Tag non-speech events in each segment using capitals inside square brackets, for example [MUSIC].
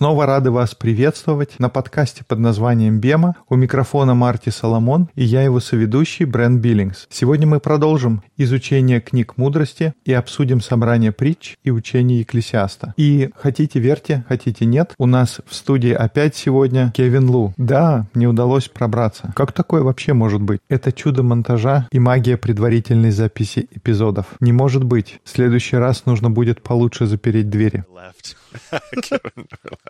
снова рады вас приветствовать на подкасте под названием «Бема». У микрофона Марти Соломон и я его соведущий Брэн Биллингс. Сегодня мы продолжим изучение книг мудрости и обсудим собрание притч и учение Екклесиаста. И хотите верьте, хотите нет, у нас в студии опять сегодня Кевин Лу. Да, мне удалось пробраться. Как такое вообще может быть? Это чудо монтажа и магия предварительной записи эпизодов. Не может быть. В следующий раз нужно будет получше запереть двери. [LAUGHS] [LAUGHS]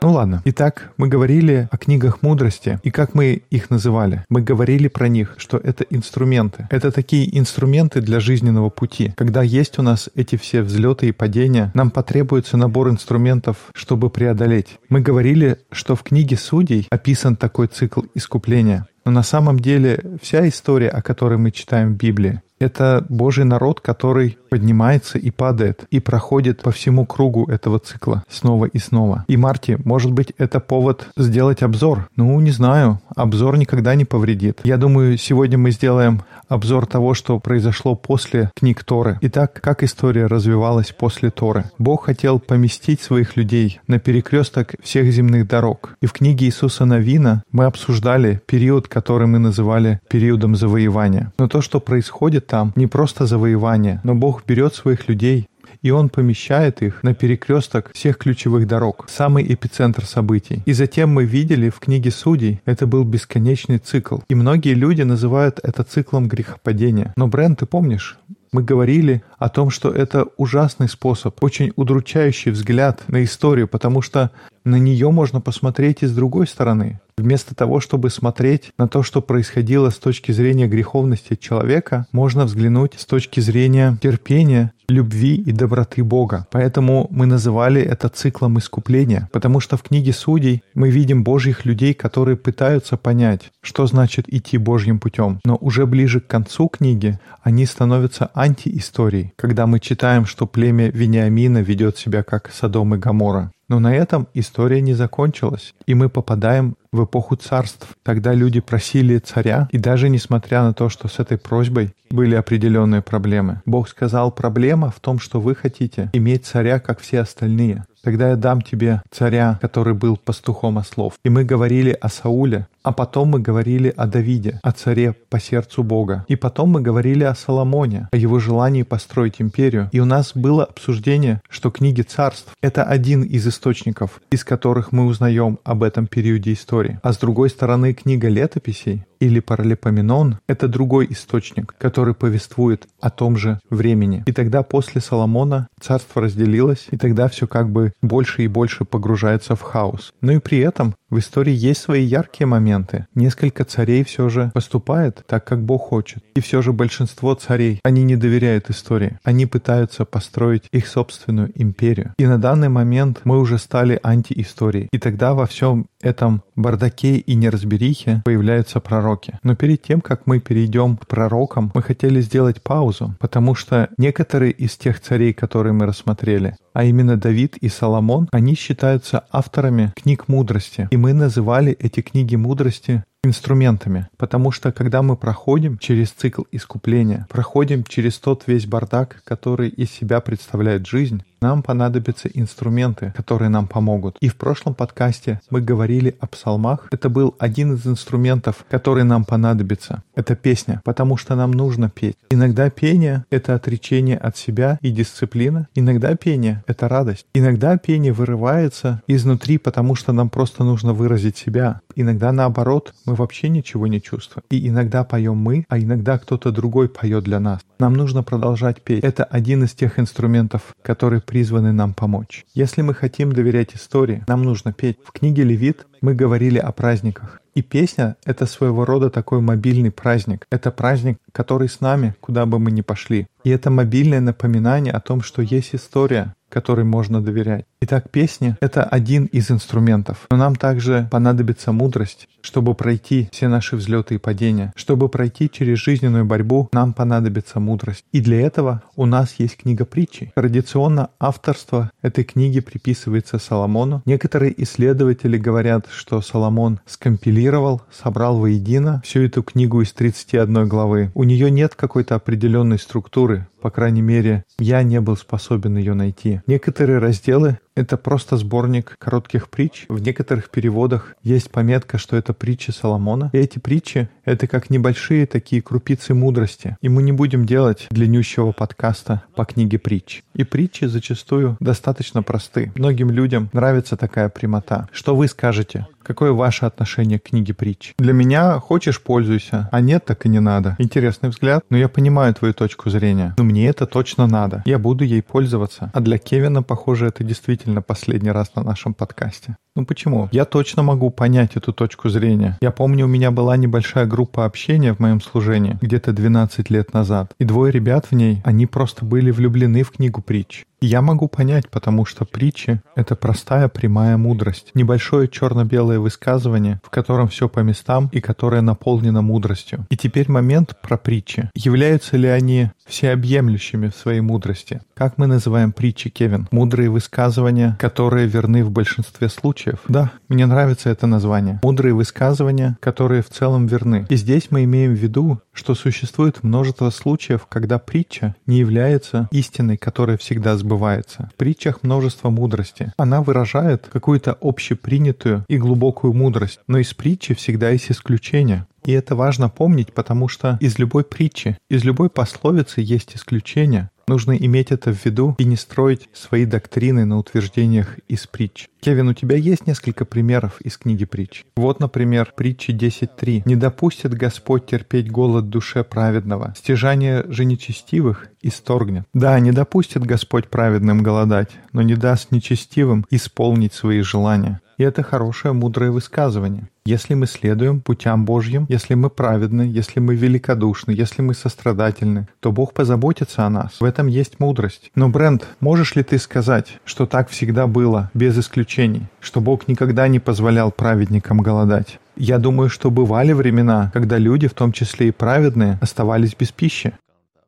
Ну ладно. Итак, мы говорили о книгах мудрости и как мы их называли. Мы говорили про них, что это инструменты. Это такие инструменты для жизненного пути. Когда есть у нас эти все взлеты и падения, нам потребуется набор инструментов, чтобы преодолеть. Мы говорили, что в книге судей описан такой цикл искупления. Но на самом деле вся история, о которой мы читаем в Библии, это Божий народ, который поднимается и падает, и проходит по всему кругу этого цикла снова и снова. И, Марти, может быть, это повод сделать обзор? Ну, не знаю. Обзор никогда не повредит. Я думаю, сегодня мы сделаем обзор того, что произошло после книг Торы. Итак, как история развивалась после Торы? Бог хотел поместить своих людей на перекресток всех земных дорог. И в книге Иисуса Навина мы обсуждали период, который мы называли периодом завоевания. Но то, что происходит там, не просто завоевание, но Бог берет своих людей и он помещает их на перекресток всех ключевых дорог, самый эпицентр событий. И затем мы видели в книге Судей, это был бесконечный цикл. И многие люди называют это циклом грехопадения. Но, Брент, ты помнишь, мы говорили о том, что это ужасный способ, очень удручающий взгляд на историю, потому что на нее можно посмотреть и с другой стороны. Вместо того, чтобы смотреть на то, что происходило с точки зрения греховности человека, можно взглянуть с точки зрения терпения, любви и доброты Бога. Поэтому мы называли это циклом искупления, потому что в книге Судей мы видим Божьих людей, которые пытаются понять, что значит идти Божьим путем. Но уже ближе к концу книги они становятся антиисторией, когда мы читаем, что племя Вениамина ведет себя как Содом и Гамора. Но на этом история не закончилась, и мы попадаем в эпоху царств. Тогда люди просили царя, и даже несмотря на то, что с этой просьбой были определенные проблемы, Бог сказал, проблема в том, что вы хотите иметь царя, как все остальные. Тогда я дам тебе царя, который был пастухом ослов. И мы говорили о Сауле, а потом мы говорили о Давиде, о царе по сердцу Бога. И потом мы говорили о Соломоне, о его желании построить империю. И у нас было обсуждение, что книги царств — это один из источников, из которых мы узнаем об этом периоде истории. А с другой стороны, книга летописей или Паралипоменон — это другой источник, который повествует о том же времени. И тогда после Соломона царство разделилось, и тогда все как бы больше и больше погружается в хаос. Но и при этом в истории есть свои яркие моменты. Несколько царей все же поступает так, как Бог хочет. И все же большинство царей, они не доверяют истории. Они пытаются построить их собственную империю. И на данный момент мы уже стали антиисторией. И тогда во всем этом бардаке и неразберихе появляются пророки. Но перед тем, как мы перейдем к пророкам, мы хотели сделать паузу, потому что некоторые из тех царей, которые мы рассмотрели, а именно Давид и Соломон, они считаются авторами книг мудрости. И мы называли эти книги мудрости инструментами, потому что когда мы проходим через цикл искупления, проходим через тот весь бардак, который из себя представляет жизнь, нам понадобятся инструменты, которые нам помогут. И в прошлом подкасте мы говорили о псалмах. Это был один из инструментов, который нам понадобится. Это песня, потому что нам нужно петь. Иногда пение — это отречение от себя и дисциплина. Иногда пение — это радость. Иногда пение вырывается изнутри, потому что нам просто нужно выразить себя. Иногда наоборот, мы вообще ничего не чувствуем. И иногда поем мы, а иногда кто-то другой поет для нас. Нам нужно продолжать петь. Это один из тех инструментов, которые призваны нам помочь. Если мы хотим доверять истории, нам нужно петь. В книге Левит мы говорили о праздниках. И песня — это своего рода такой мобильный праздник. Это праздник, который с нами, куда бы мы ни пошли. И это мобильное напоминание о том, что есть история, которой можно доверять. Итак, песни — это один из инструментов. Но нам также понадобится мудрость, чтобы пройти все наши взлеты и падения. Чтобы пройти через жизненную борьбу, нам понадобится мудрость. И для этого у нас есть книга притчи. Традиционно авторство этой книги приписывается Соломону. Некоторые исследователи говорят, что Соломон скомпилировал, собрал воедино всю эту книгу из 31 главы. У нее нет какой-то определенной структуры, по крайней мере, я не был способен ее найти. Некоторые разделы — это просто сборник коротких притч. В некоторых переводах есть пометка, что это притчи Соломона. И эти притчи — это как небольшие такие крупицы мудрости. И мы не будем делать длиннющего подкаста по книге притч. И притчи зачастую достаточно просты. Многим людям нравится такая прямота. Что вы скажете? Какое ваше отношение к книге притч? Для меня хочешь — пользуйся, а нет — так и не надо. Интересный взгляд, но я понимаю твою точку зрения. Но мне это точно надо. Я буду ей пользоваться. А для Кевина, похоже, это действительно последний раз на нашем подкасте. Ну почему? Я точно могу понять эту точку зрения. Я помню, у меня была небольшая группа общения в моем служении где-то 12 лет назад. И двое ребят в ней, они просто были влюблены в книгу притч. Я могу понять, потому что притчи — это простая прямая мудрость, небольшое черно-белое высказывание, в котором все по местам и которое наполнено мудростью. И теперь момент про притчи. Являются ли они всеобъемлющими в своей мудрости? Как мы называем притчи, Кевин? Мудрые высказывания, которые верны в большинстве случаев? Да, мне нравится это название. Мудрые высказывания, которые в целом верны. И здесь мы имеем в виду, что существует множество случаев, когда притча не является истиной, которая всегда сбывается. В притчах множество мудрости. Она выражает какую-то общепринятую и глубокую мудрость, но из притчи всегда есть исключения. И это важно помнить, потому что из любой притчи, из любой пословицы есть исключения. Нужно иметь это в виду и не строить свои доктрины на утверждениях из притч. Кевин, у тебя есть несколько примеров из книги притч? Вот, например, притчи 10.3. «Не допустит Господь терпеть голод душе праведного, стяжание же нечестивых исторгнет». Да, не допустит Господь праведным голодать, но не даст нечестивым исполнить свои желания. И это хорошее, мудрое высказывание. Если мы следуем путям Божьим, если мы праведны, если мы великодушны, если мы сострадательны, то Бог позаботится о нас. В этом есть мудрость. Но, Брент, можешь ли ты сказать, что так всегда было, без исключений? Что Бог никогда не позволял праведникам голодать? Я думаю, что бывали времена, когда люди, в том числе и праведные, оставались без пищи.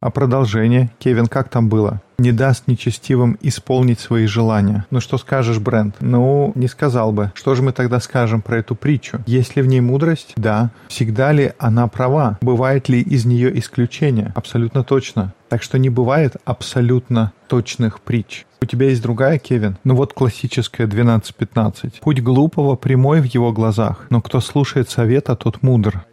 А продолжение, Кевин, как там было? Не даст нечестивым исполнить свои желания. Ну что скажешь, Брент? Ну, не сказал бы. Что же мы тогда скажем про эту притчу? Есть ли в ней мудрость? Да. Всегда ли она права? Бывает ли из нее исключение? Абсолютно точно. Так что не бывает абсолютно точных притч. У тебя есть другая, Кевин? Ну вот классическая 12-15. Путь глупого прямой в его глазах, но кто слушает совета, тот мудр.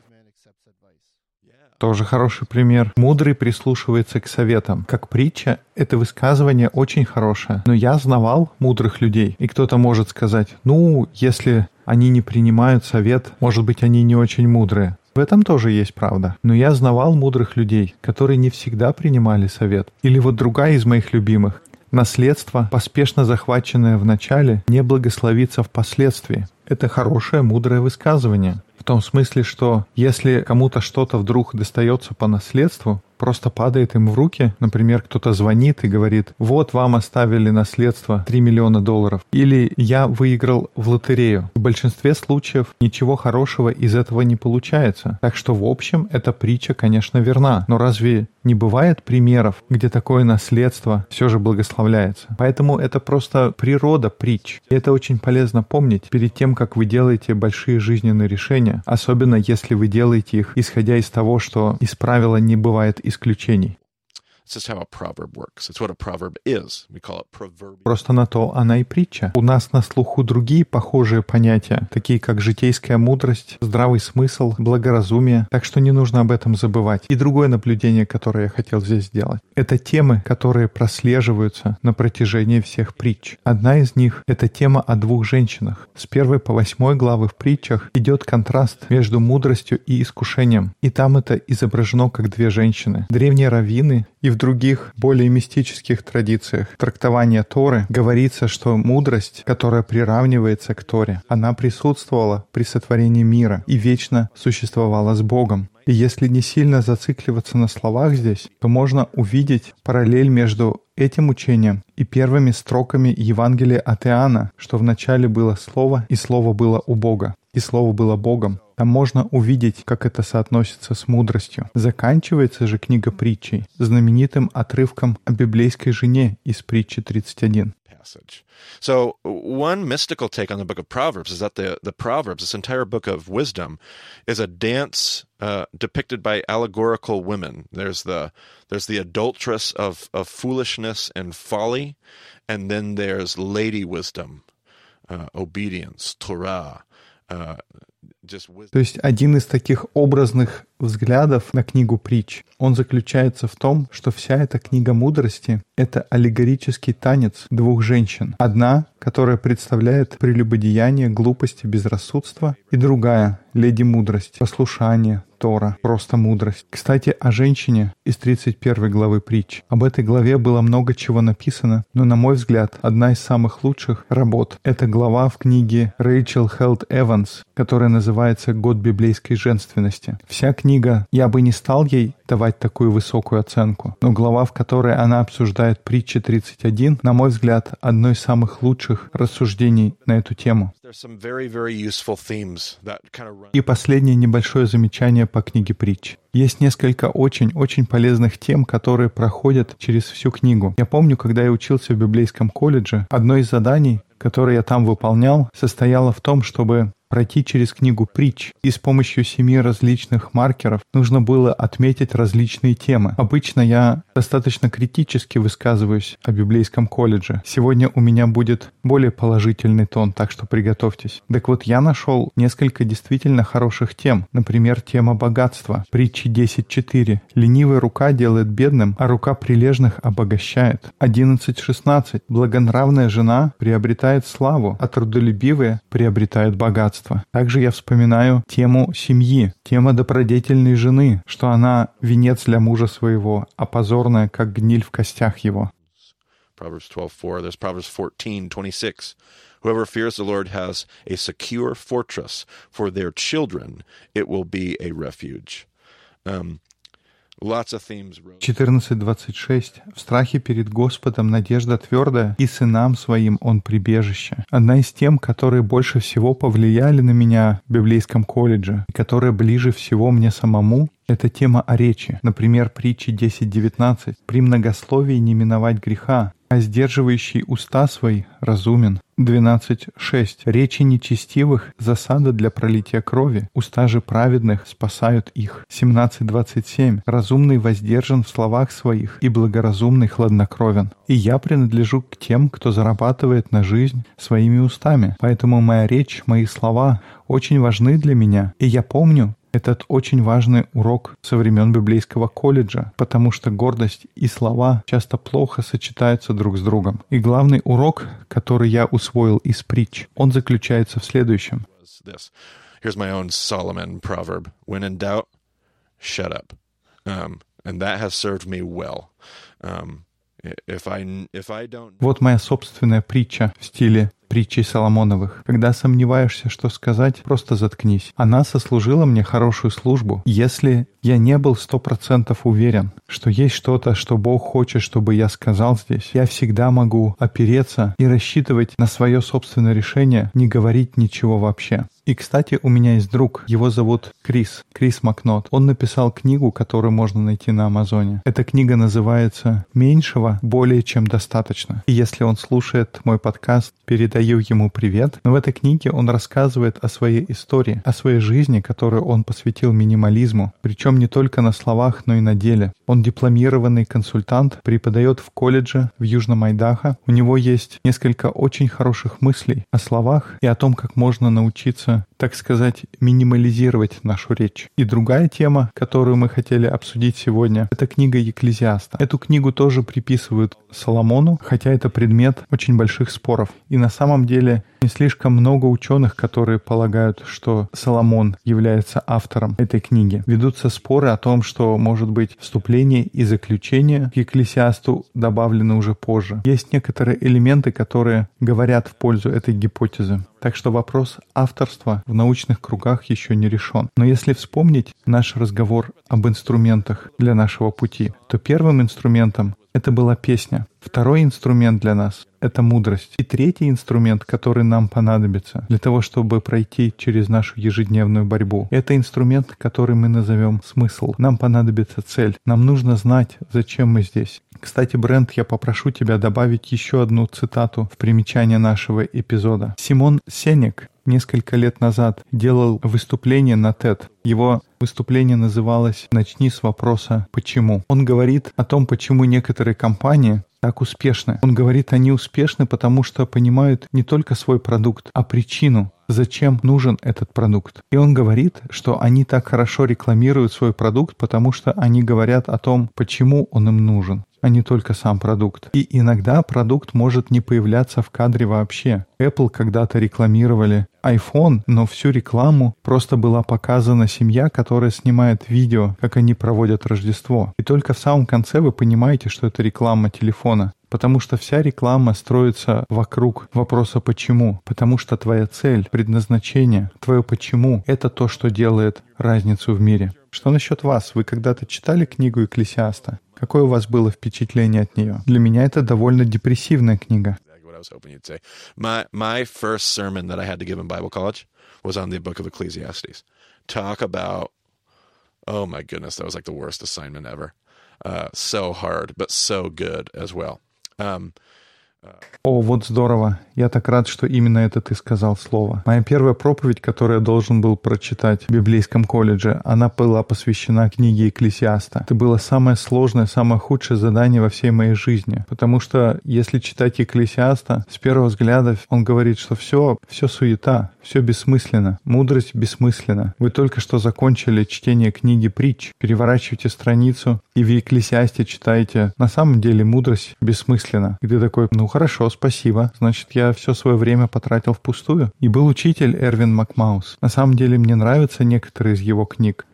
Тоже хороший пример. Мудрый прислушивается к советам. Как притча, это высказывание очень хорошее. Но я знавал мудрых людей. И кто-то может сказать, ну, если они не принимают совет, может быть, они не очень мудрые. В этом тоже есть правда. Но я знавал мудрых людей, которые не всегда принимали совет. Или вот другая из моих любимых. Наследство, поспешно захваченное в начале, не благословится впоследствии. Это хорошее, мудрое высказывание. Том смысле, что если кому-то что-то вдруг достается по наследству, просто падает им в руки. Например, кто-то звонит и говорит, вот вам оставили наследство 3 миллиона долларов. Или я выиграл в лотерею. В большинстве случаев ничего хорошего из этого не получается. Так что в общем эта притча, конечно, верна. Но разве не бывает примеров, где такое наследство все же благословляется? Поэтому это просто природа притч. И это очень полезно помнить перед тем, как вы делаете большие жизненные решения, особенно если вы делаете их исходя из того, что из правила не бывает исключений. Просто на то она и притча. У нас на слуху другие похожие понятия, такие как житейская мудрость, здравый смысл, благоразумие, так что не нужно об этом забывать. И другое наблюдение, которое я хотел здесь сделать. Это темы, которые прослеживаются на протяжении всех притч. Одна из них — это тема о двух женщинах. С первой по восьмой главы в притчах идет контраст между мудростью и искушением. И там это изображено как две женщины. Древние раввины и в других, более мистических традициях трактования Торы говорится, что мудрость, которая приравнивается к Торе, она присутствовала при сотворении мира и вечно существовала с Богом. И если не сильно зацикливаться на словах здесь, то можно увидеть параллель между этим учением и первыми строками Евангелия от Иоанна, что вначале было Слово, и Слово было у Бога, и Слово было Богом. Там можно увидеть, как это соотносится с мудростью. Заканчивается же книга притчей знаменитым отрывком о библейской жене из притчи 31. passage. So, one mystical take on the book of Proverbs is that the, the Proverbs, this entire book of wisdom, is a dance uh, depicted by allegorical women. There's the there's the adulteress of, of foolishness and folly, and then there's lady wisdom, uh, obedience, Torah. Uh, То есть один из таких образных взглядов на книгу притч, он заключается в том, что вся эта книга мудрости — это аллегорический танец двух женщин. Одна, которая представляет прелюбодеяние, глупости, безрассудство, и другая — леди мудрость, послушание, Тора, просто мудрость. Кстати, о женщине из 31 главы притч. Об этой главе было много чего написано, но, на мой взгляд, одна из самых лучших работ — это глава в книге Рэйчел Хелд Эванс, которая называется «Год библейской женственности». Вся книга, я бы не стал ей давать такую высокую оценку, но глава, в которой она обсуждает притчи 31, на мой взгляд, одно из самых лучших рассуждений на эту тему. И последнее небольшое замечание по книге притч. Есть несколько очень-очень полезных тем, которые проходят через всю книгу. Я помню, когда я учился в библейском колледже, одно из заданий, которое я там выполнял, состояло в том, чтобы пройти через книгу притч, и с помощью семи различных маркеров нужно было отметить различные темы. Обычно я достаточно критически высказываюсь о библейском колледже. Сегодня у меня будет более положительный тон, так что приготовьтесь. Так вот, я нашел несколько действительно хороших тем. Например, тема богатства. Притчи 10.4. Ленивая рука делает бедным, а рука прилежных обогащает. 11.16. Благонравная жена приобретает славу, а трудолюбивые приобретают богатство богатства. Также я вспоминаю тему семьи, тема добродетельной жены, что она венец для мужа своего, а позорная, как гниль в костях его. Proverbs 12:4. There's Proverbs 14:26. Whoever fears the Lord has a secure fortress. For their children, it will be a refuge. Um, 14.26. В страхе перед Господом надежда твердая, и сынам своим он прибежище. Одна из тем, которые больше всего повлияли на меня в библейском колледже, и которая ближе всего мне самому, это тема о речи. Например, притчи 10.19. «При многословии не миновать греха, а сдерживающий уста свои разумен». 12.6. Речи нечестивых — засада для пролития крови, уста же праведных спасают их. 17.27. Разумный воздержан в словах своих, и благоразумный хладнокровен. И я принадлежу к тем, кто зарабатывает на жизнь своими устами. Поэтому моя речь, мои слова очень важны для меня. И я помню, этот очень важный урок со времен библейского колледжа, потому что гордость и слова часто плохо сочетаются друг с другом. И главный урок, который я усвоил из притч, он заключается в следующем. Here's my own Solomon proverb. When in doubt, shut up. Um, and that has served me well. Um, if I, if I don't... Вот моя собственная притча в стиле притчей Соломоновых. Когда сомневаешься, что сказать, просто заткнись. Она сослужила мне хорошую службу. Если я не был сто процентов уверен, что есть что-то, что Бог хочет, чтобы я сказал здесь, я всегда могу опереться и рассчитывать на свое собственное решение не говорить ничего вообще. И, кстати, у меня есть друг, его зовут Крис, Крис Макнот. Он написал книгу, которую можно найти на Амазоне. Эта книга называется «Меньшего более чем достаточно». И если он слушает мой подкаст, передаю ему привет. Но в этой книге он рассказывает о своей истории, о своей жизни, которую он посвятил минимализму. Причем не только на словах, но и на деле. Он дипломированный консультант, преподает в колледже в Южном Айдахо. У него есть несколько очень хороших мыслей о словах и о том, как можно научиться Yeah. Так сказать, минимализировать нашу речь. И другая тема, которую мы хотели обсудить сегодня, это книга Екклезиаста. Эту книгу тоже приписывают Соломону, хотя это предмет очень больших споров. И на самом деле не слишком много ученых, которые полагают, что Соломон является автором этой книги. Ведутся споры о том, что, может быть, вступление и заключение к Екклесиасту добавлены уже позже. Есть некоторые элементы, которые говорят в пользу этой гипотезы. Так что вопрос авторства в научных кругах еще не решен. Но если вспомнить наш разговор об инструментах для нашего пути, то первым инструментом это была песня. Второй инструмент для нас — это мудрость. И третий инструмент, который нам понадобится для того, чтобы пройти через нашу ежедневную борьбу, это инструмент, который мы назовем смысл. Нам понадобится цель. Нам нужно знать, зачем мы здесь. Кстати, Брент, я попрошу тебя добавить еще одну цитату в примечание нашего эпизода. Симон Сенек несколько лет назад делал выступление на TED. Его выступление называлось «Начни с вопроса «Почему?». Он говорит о том, почему некоторые компании так успешны. Он говорит, они успешны, потому что понимают не только свой продукт, а причину, зачем нужен этот продукт. И он говорит, что они так хорошо рекламируют свой продукт, потому что они говорят о том, почему он им нужен а не только сам продукт. И иногда продукт может не появляться в кадре вообще. Apple когда-то рекламировали iPhone, но всю рекламу просто была показана семья, которая снимает видео, как они проводят Рождество. И только в самом конце вы понимаете, что это реклама телефона. Потому что вся реклама строится вокруг вопроса «почему?». Потому что твоя цель, предназначение, твое «почему» — это то, что делает разницу в мире. Что насчет вас? Вы когда-то читали книгу Экклесиаста? Какое у вас было впечатление от нее? Для меня это довольно депрессивная книга. I was hoping you'd say. My my first sermon that I had to give in Bible college was on the book of Ecclesiastes. Talk about oh my goodness, that was like the worst assignment ever. Uh, so hard, but so good as well. Um, О, вот здорово. Я так рад, что именно это ты сказал слово. Моя первая проповедь, которую я должен был прочитать в библейском колледже, она была посвящена книге Экклесиаста. Это было самое сложное, самое худшее задание во всей моей жизни. Потому что если читать Экклесиаста, с первого взгляда он говорит, что все, все суета, все бессмысленно, мудрость бессмысленна. Вы только что закончили чтение книги притч, переворачиваете страницу и в Экклесиасте читаете «На самом деле мудрость бессмысленна». И ты такой «Ну хорошо, спасибо. Значит, я все свое время потратил впустую». И был учитель Эрвин Макмаус. На самом деле мне нравятся некоторые из его книг.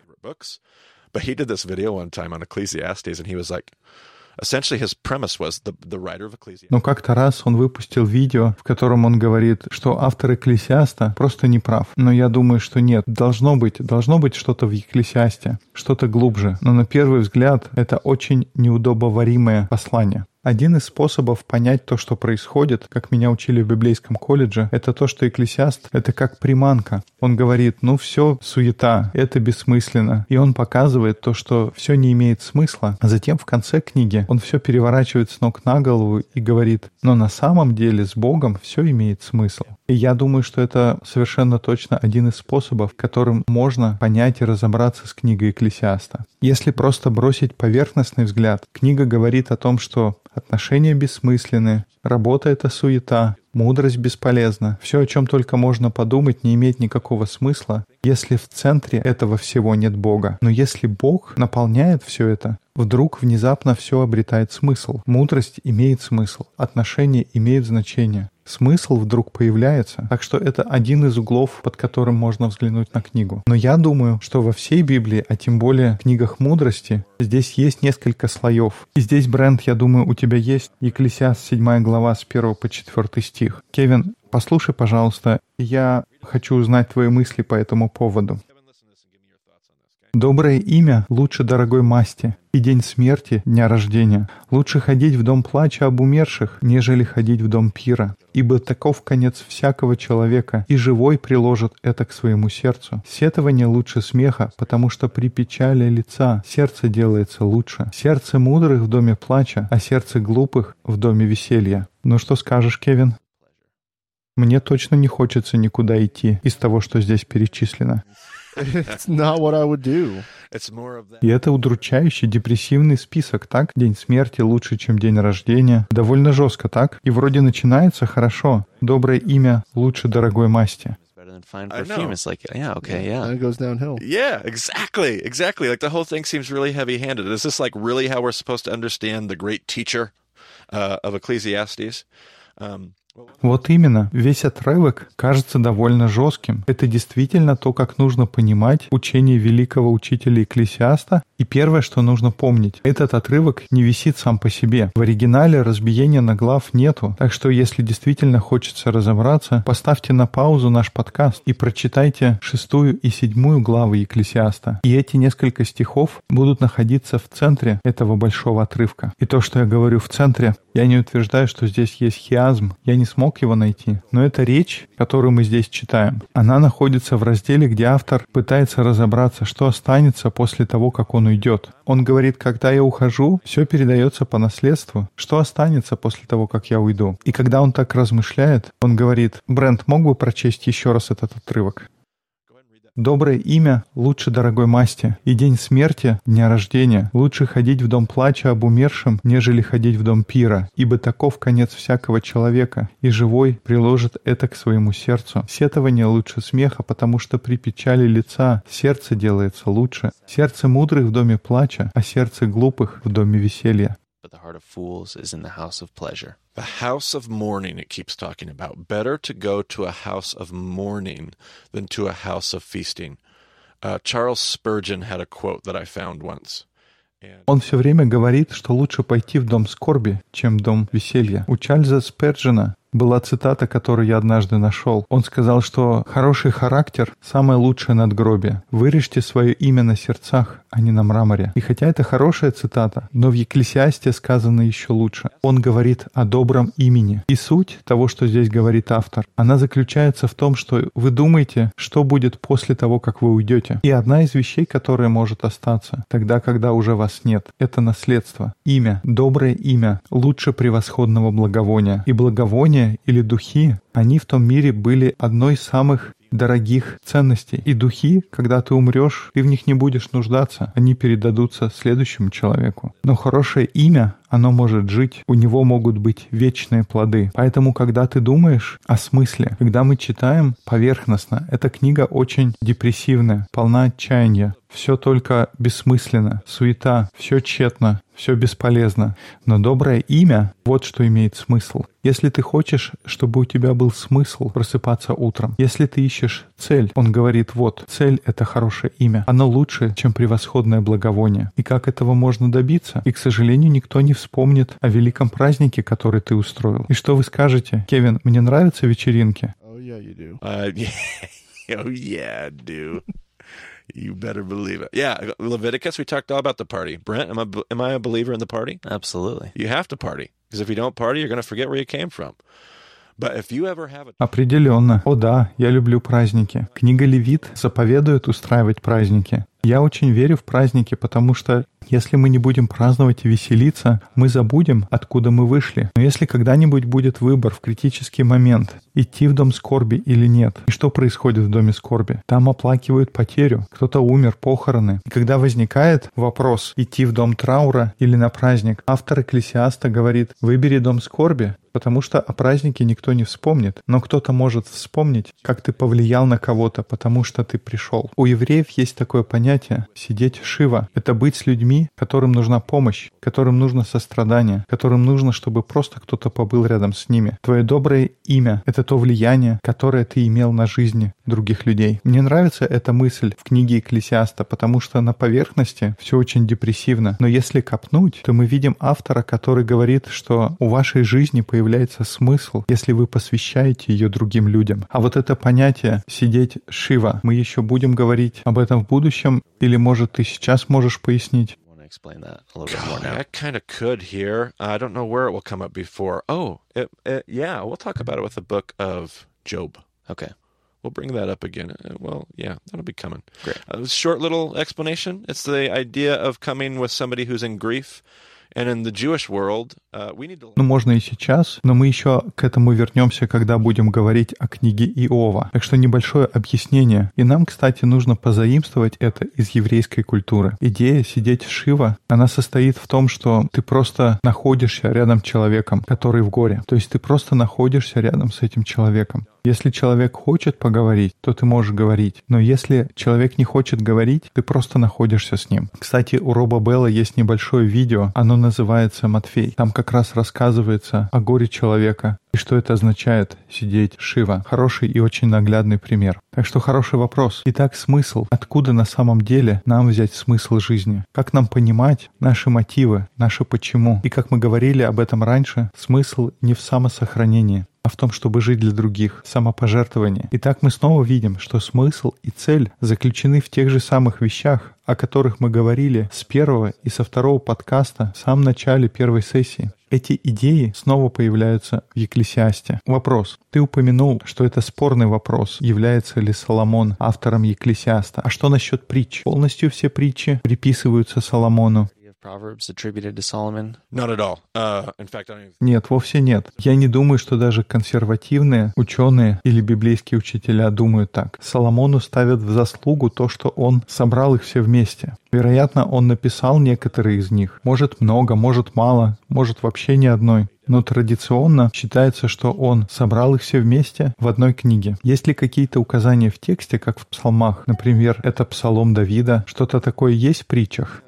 Но как-то раз он выпустил видео, в котором он говорит, что автор Экклесиаста просто не прав. Но я думаю, что нет. Должно быть, должно быть что-то в Екклесиасте, что-то глубже. Но на первый взгляд это очень неудобоваримое послание. Один из способов понять то, что происходит, как меня учили в библейском колледже, это то, что экклесиаст — это как приманка. Он говорит, ну все, суета, это бессмысленно. И он показывает то, что все не имеет смысла. А затем в конце книги он все переворачивает с ног на голову и говорит, но на самом деле с Богом все имеет смысл. Я думаю, что это совершенно точно один из способов, которым можно понять и разобраться с книгой Экклесиаста. Если просто бросить поверхностный взгляд, книга говорит о том, что отношения бессмысленны, работа — это суета, мудрость бесполезна. Все, о чем только можно подумать, не имеет никакого смысла, если в центре этого всего нет Бога. Но если Бог наполняет все это, вдруг внезапно все обретает смысл. Мудрость имеет смысл, отношения имеют значение смысл вдруг появляется. Так что это один из углов, под которым можно взглянуть на книгу. Но я думаю, что во всей Библии, а тем более в книгах мудрости, здесь есть несколько слоев. И здесь, Брент, я думаю, у тебя есть Екклесиаст 7 глава с 1 по 4 стих. Кевин, послушай, пожалуйста, я хочу узнать твои мысли по этому поводу. Доброе имя лучше дорогой масти, и день смерти, дня рождения. Лучше ходить в дом плача об умерших, нежели ходить в дом пира. Ибо таков конец всякого человека, и живой приложит это к своему сердцу. Сетование лучше смеха, потому что при печали лица сердце делается лучше. Сердце мудрых в доме плача, а сердце глупых в доме веселья. Ну что скажешь, Кевин? Мне точно не хочется никуда идти из того, что здесь перечислено. It's not what I would do. И это удручающий депрессивный список, так? День смерти лучше, чем день рождения. Довольно жестко, так? И вроде начинается хорошо. Доброе имя лучше дорогой масти. fine perfume. It's like, yeah, okay, yeah. And it goes downhill. Yeah, exactly, exactly. Like the whole thing seems really heavy-handed. Is this like really how we're supposed to understand the great teacher uh, of Ecclesiastes? Um, Вот именно, весь отрывок кажется довольно жестким. Это действительно то, как нужно понимать учение великого учителя Экклесиаста. И первое, что нужно помнить, этот отрывок не висит сам по себе. В оригинале разбиения на глав нету. Так что, если действительно хочется разобраться, поставьте на паузу наш подкаст и прочитайте шестую и седьмую главы Екклесиаста. И эти несколько стихов будут находиться в центре этого большого отрывка. И то, что я говорю в центре, я не утверждаю, что здесь есть хиазм. Я не смог его найти. Но эта речь, которую мы здесь читаем, она находится в разделе, где автор пытается разобраться, что останется после того, как он уйдет. Он говорит, когда я ухожу, все передается по наследству. Что останется после того, как я уйду? И когда он так размышляет, он говорит, Брент, мог бы прочесть еще раз этот отрывок? Доброе имя лучше дорогой масти, и день смерти — дня рождения. Лучше ходить в дом плача об умершем, нежели ходить в дом пира, ибо таков конец всякого человека, и живой приложит это к своему сердцу. Сетование лучше смеха, потому что при печали лица сердце делается лучше. Сердце мудрых в доме плача, а сердце глупых в доме веселья. but the heart of fools is in the house of pleasure. The house of mourning, it keeps talking about. Better to go to a house of mourning than to a house of feasting. Uh, Charles Spurgeon had a quote that I found once. Он все время говорит, что лучше пойти в дом скорби, чем в дом веселья. У Чарльза Сперджина была цитата, которую я однажды нашел. Он сказал, что хороший характер – самое лучшее надгробие. Вырежьте свое имя на сердцах, а не на мраморе. И хотя это хорошая цитата, но в Екклесиасте сказано еще лучше. Он говорит о добром имени. И суть того, что здесь говорит автор, она заключается в том, что вы думаете, что будет после того, как вы уйдете. И одна из вещей, которая может остаться, тогда, когда уже вас нет, это наследство. Имя, доброе имя, лучше превосходного благовония. И благовоние или духи, они в том мире были одной из самых дорогих ценностей. И духи, когда ты умрешь, ты в них не будешь нуждаться. Они передадутся следующему человеку. Но хорошее имя, оно может жить, у него могут быть вечные плоды. Поэтому, когда ты думаешь о смысле, когда мы читаем поверхностно, эта книга очень депрессивная, полна отчаяния. Все только бессмысленно, суета, все тщетно, все бесполезно. Но доброе имя — вот что имеет смысл. Если ты хочешь, чтобы у тебя был смысл просыпаться утром, если ты ищешь цель, он говорит, вот, цель — это хорошее имя. Оно лучше, чем превосходное благовоние. И как этого можно добиться? И, к сожалению, никто не вспомнит о великом празднике, который ты устроил. И что вы скажете? Кевин, мне нравятся вечеринки? Oh, yeah, you do. Uh, yeah. [LAUGHS] oh, yeah, do. You better believe it. Yeah, Leviticus, we talked all about the party. Brent, am I, am I a believer in the party? Absolutely. You have to party. Because if you don't party, you're going to forget where you came from. Определенно. О да, я люблю праздники. Книга Левит заповедует устраивать праздники. Я очень верю в праздники, потому что если мы не будем праздновать и веселиться, мы забудем, откуда мы вышли. Но если когда-нибудь будет выбор в критический момент, идти в дом скорби или нет, и что происходит в доме скорби? Там оплакивают потерю, кто-то умер, похороны. И когда возникает вопрос, идти в дом траура или на праздник, автор Экклесиаста говорит, выбери дом скорби, потому что о празднике никто не вспомнит, но кто-то может вспомнить, как ты повлиял на кого-то, потому что ты пришел. У евреев есть такое понятие «сидеть шива». Это быть с людьми, которым нужна помощь, которым нужно сострадание, которым нужно, чтобы просто кто-то побыл рядом с ними. Твое доброе имя — это то влияние, которое ты имел на жизни других людей. Мне нравится эта мысль в книге Экклесиаста, потому что на поверхности все очень депрессивно. Но если копнуть, то мы видим автора, который говорит, что у вашей жизни появляется смысл, если вы посвящаете ее другим людям. А вот это понятие «сидеть Шива», мы еще будем говорить об этом в будущем, или, может, ты сейчас можешь пояснить? explain that a little bit more now. I kind of could here. I don't know where it will come up before. Oh, it, it, yeah, we'll talk about it with the book of Job. Okay. We'll bring that up again. Uh, well, yeah, that'll be coming. Great. A short little explanation. It's the idea of coming with somebody who's in grief Uh, ну, можно и сейчас, но мы еще к этому вернемся, когда будем говорить о книге Иова. Так что небольшое объяснение. И нам, кстати, нужно позаимствовать это из еврейской культуры. Идея сидеть Шива, она состоит в том, что ты просто находишься рядом с человеком, который в горе. То есть ты просто находишься рядом с этим человеком. Если человек хочет поговорить, то ты можешь говорить. Но если человек не хочет говорить, ты просто находишься с ним. Кстати, у Роба Белла есть небольшое видео, оно называется «Матфей». Там как раз рассказывается о горе человека, и что это означает сидеть Шива? Хороший и очень наглядный пример. Так что хороший вопрос. Итак, смысл. Откуда на самом деле нам взять смысл жизни? Как нам понимать наши мотивы, наше почему? И как мы говорили об этом раньше, смысл не в самосохранении, а в том, чтобы жить для других, самопожертвование. Итак, мы снова видим, что смысл и цель заключены в тех же самых вещах, о которых мы говорили с первого и со второго подкаста в самом начале первой сессии. Эти идеи снова появляются в Екклесиасте. Вопрос. Ты упомянул, что это спорный вопрос, является ли Соломон автором Екклесиаста. А что насчет притч? Полностью все притчи приписываются Соломону. Proverbs attributed to Solomon? Not at all. In fact, I don't... Нет, вовсе нет. Я не думаю, что даже консервативные ученые или библейские учителя думают так. Соломону ставят в заслугу то, что он собрал их все вместе. Вероятно, он написал некоторые из них. Может много, может мало, может вообще ни одной. Но традиционно считается, что он собрал их все вместе в одной книге. Есть ли какие-то указания в тексте, как в псалмах? Например, это псалом Давида. Что-то такое есть в притчах?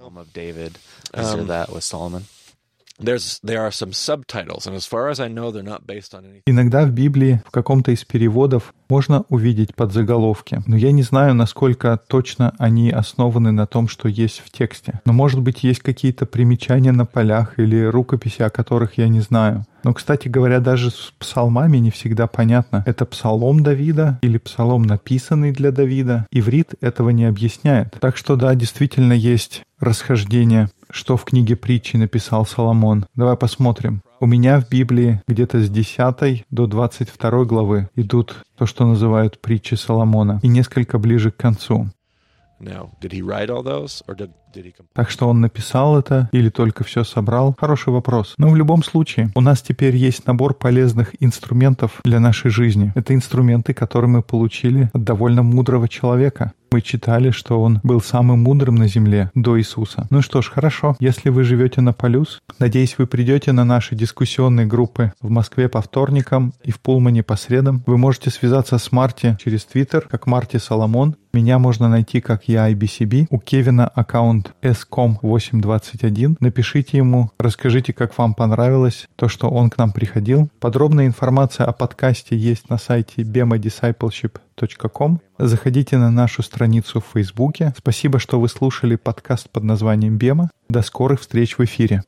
Um, that with Solomon. There's, there are some subtitles, and as far as I know, they're not based on anything. Иногда в Библии, в каком-то из переводов, можно увидеть подзаголовки, но я не знаю, насколько точно они основаны на том, что есть в тексте. Но, может быть, есть какие-то примечания на полях или рукописи, о которых я не знаю. Но, кстати говоря, даже с псалмами не всегда понятно, это псалом Давида или псалом, написанный для Давида. Иврит этого не объясняет. Так что да, действительно есть расхождение что в книге притчи написал Соломон. Давай посмотрим. У меня в Библии где-то с 10 до 22 главы идут то, что называют притчи Соломона, и несколько ближе к концу. Так что он написал это или только все собрал? Хороший вопрос. Но в любом случае, у нас теперь есть набор полезных инструментов для нашей жизни. Это инструменты, которые мы получили от довольно мудрого человека. Мы читали, что он был самым мудрым на земле до Иисуса. Ну что ж, хорошо. Если вы живете на Полюс, надеюсь, вы придете на наши дискуссионные группы в Москве по вторникам и в Пулмане по средам. Вы можете связаться с Марти через Твиттер, как Марти Соломон. Меня можно найти как я IBCB. У Кевина аккаунт scom821. Напишите ему, расскажите, как вам понравилось то, что он к нам приходил. Подробная информация о подкасте есть на сайте bemadiscipleship.com. Заходите на нашу страницу в Фейсбуке. Спасибо, что вы слушали подкаст под названием Бема. До скорых встреч в эфире.